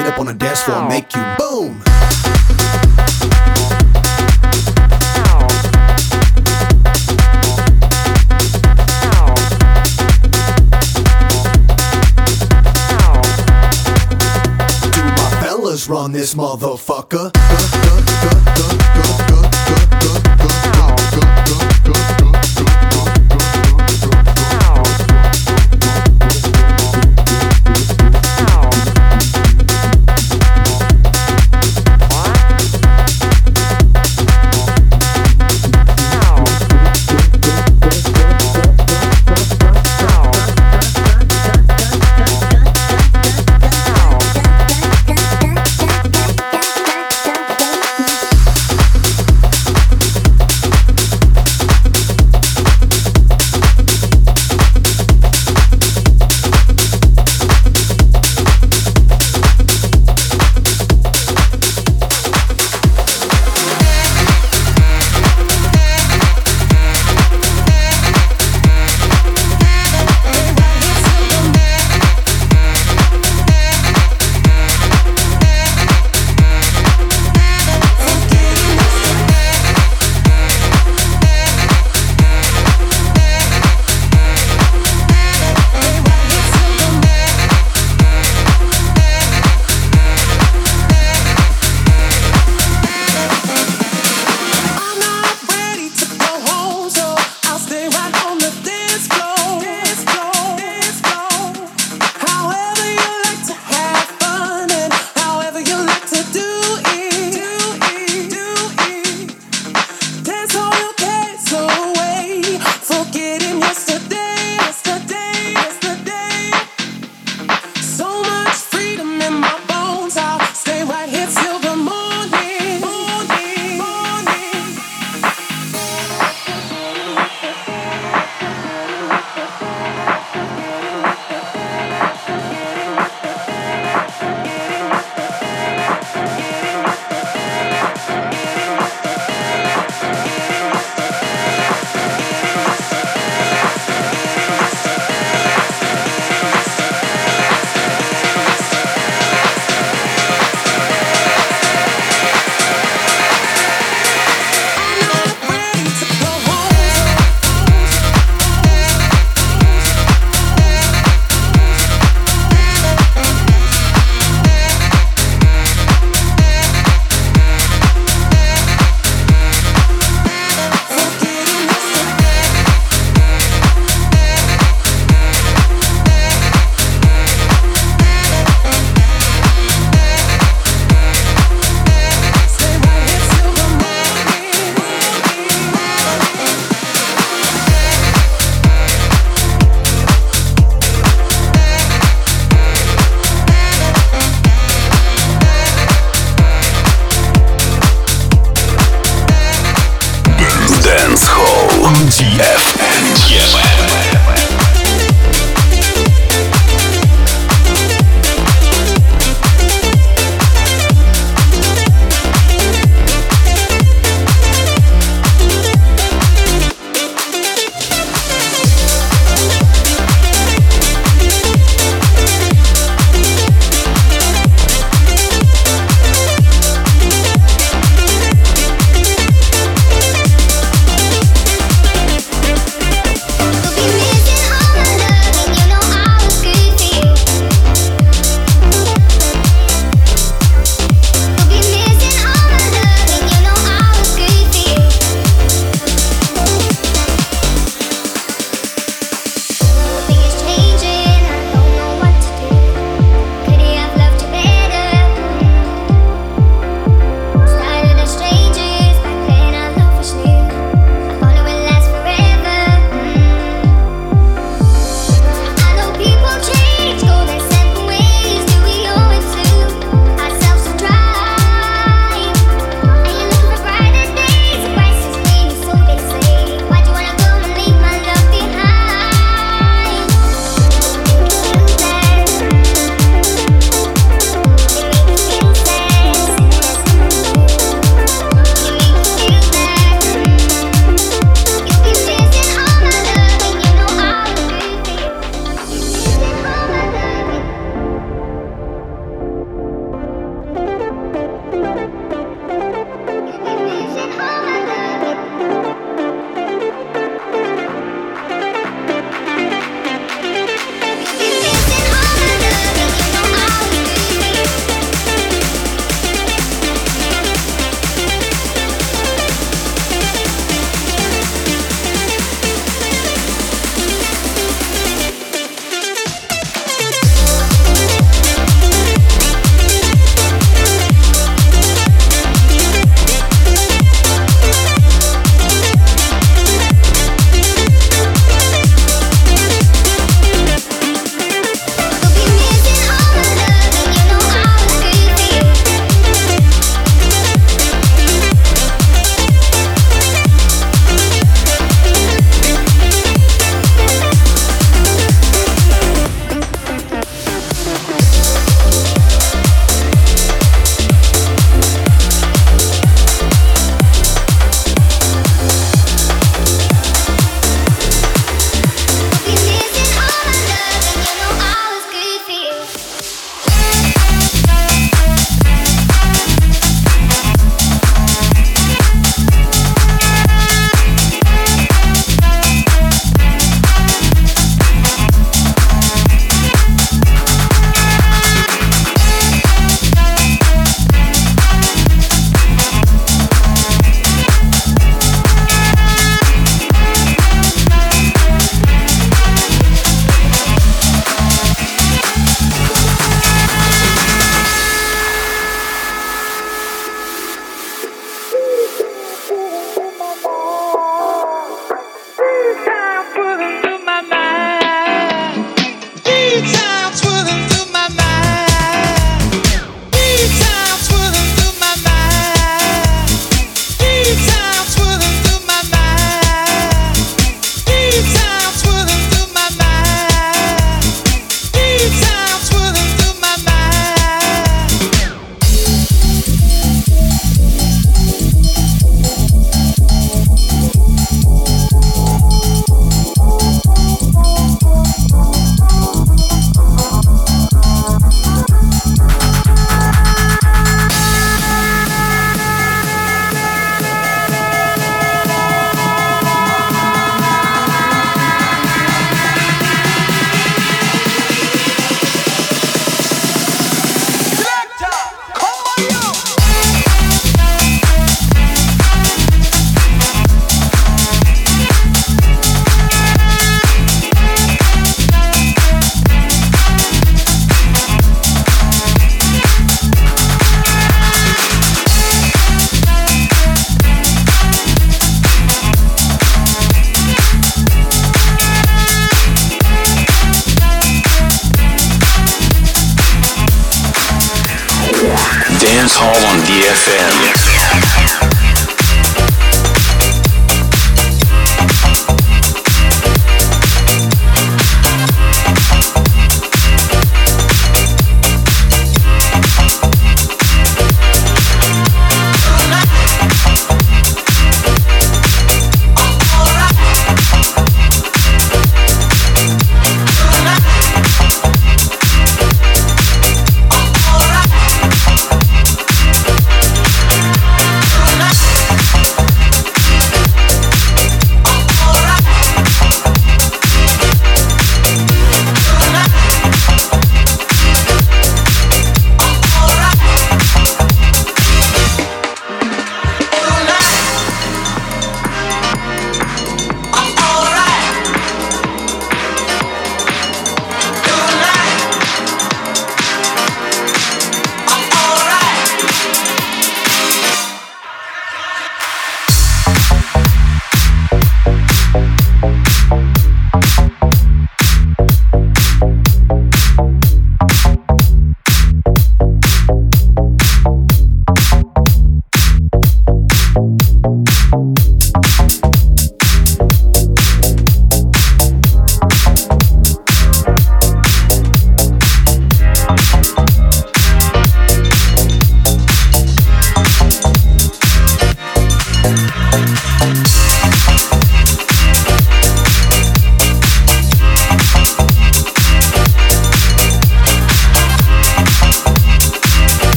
Hit up on the dance floor, make you boom. Do my fellas run this motherfucker?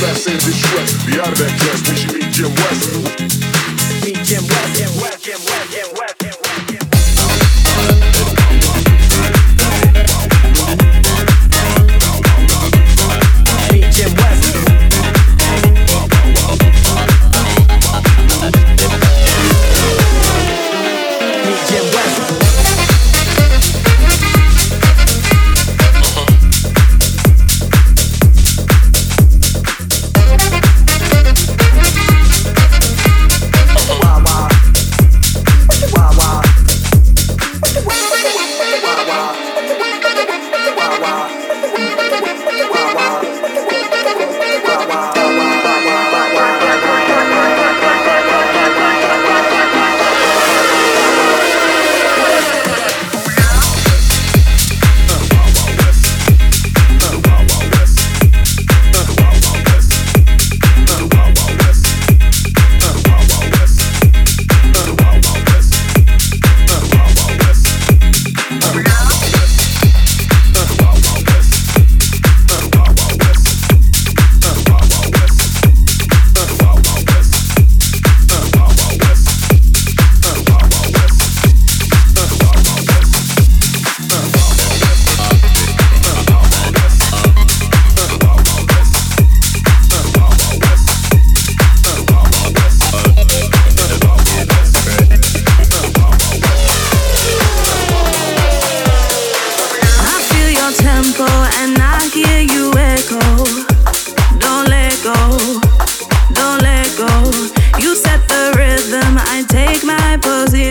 that same distress. Be out of that dress, we should meet Jim West.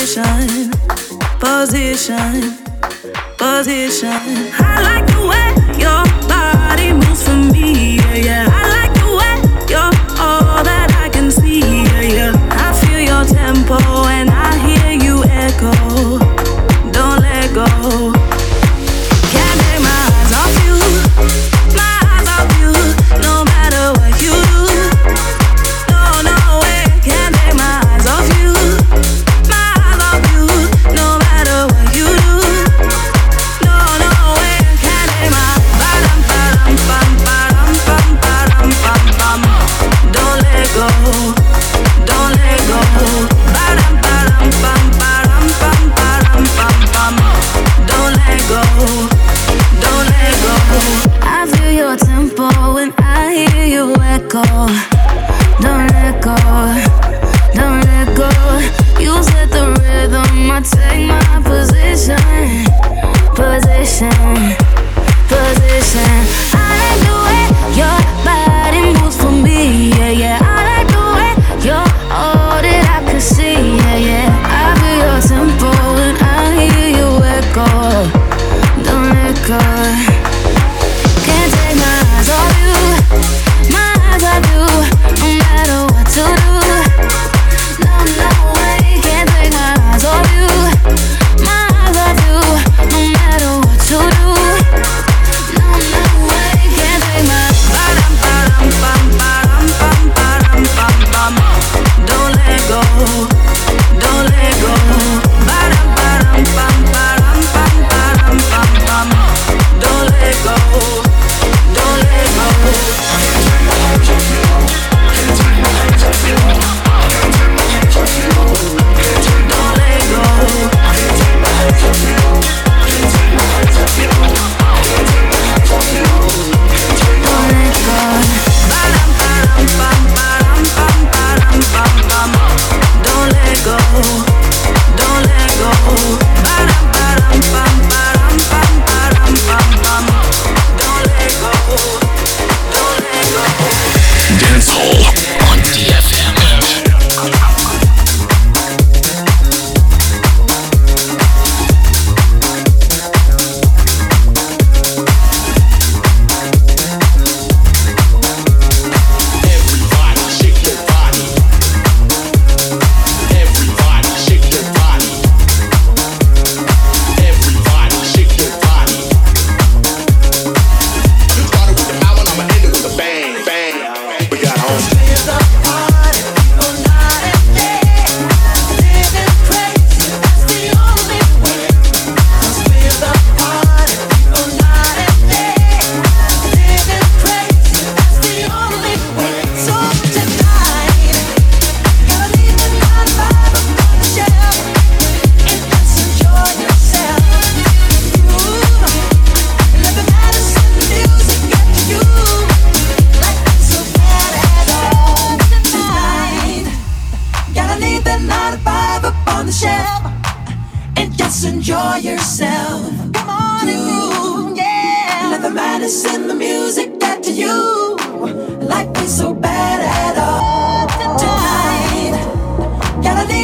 position, position, position. I like the way.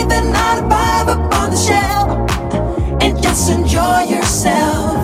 leave that nine to up on the shelf and just enjoy yourself.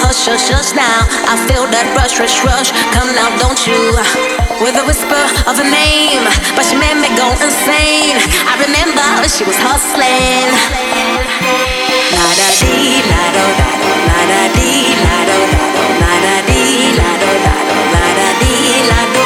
Hush, hush hush now. I feel that rush, rush, rush. Come now, don't you? With a whisper of a name, but she made me go insane. I remember she was hustling. La da dee, la do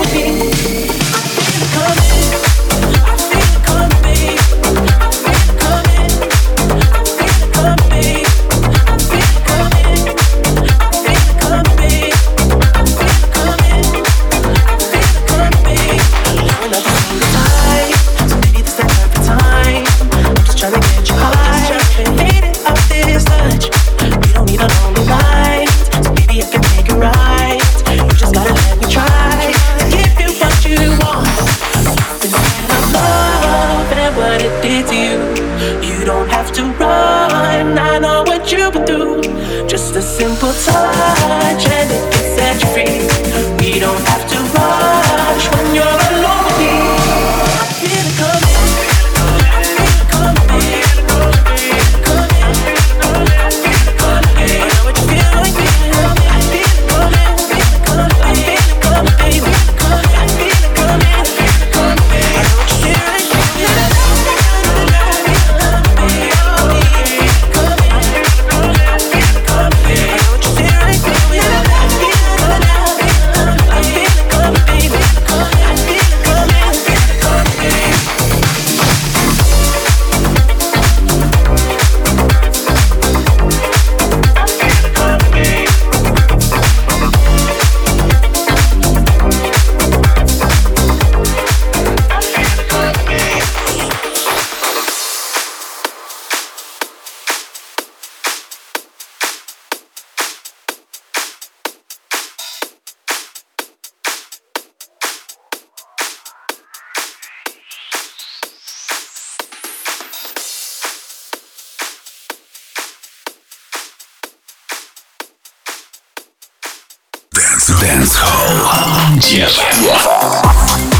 Yes. yes.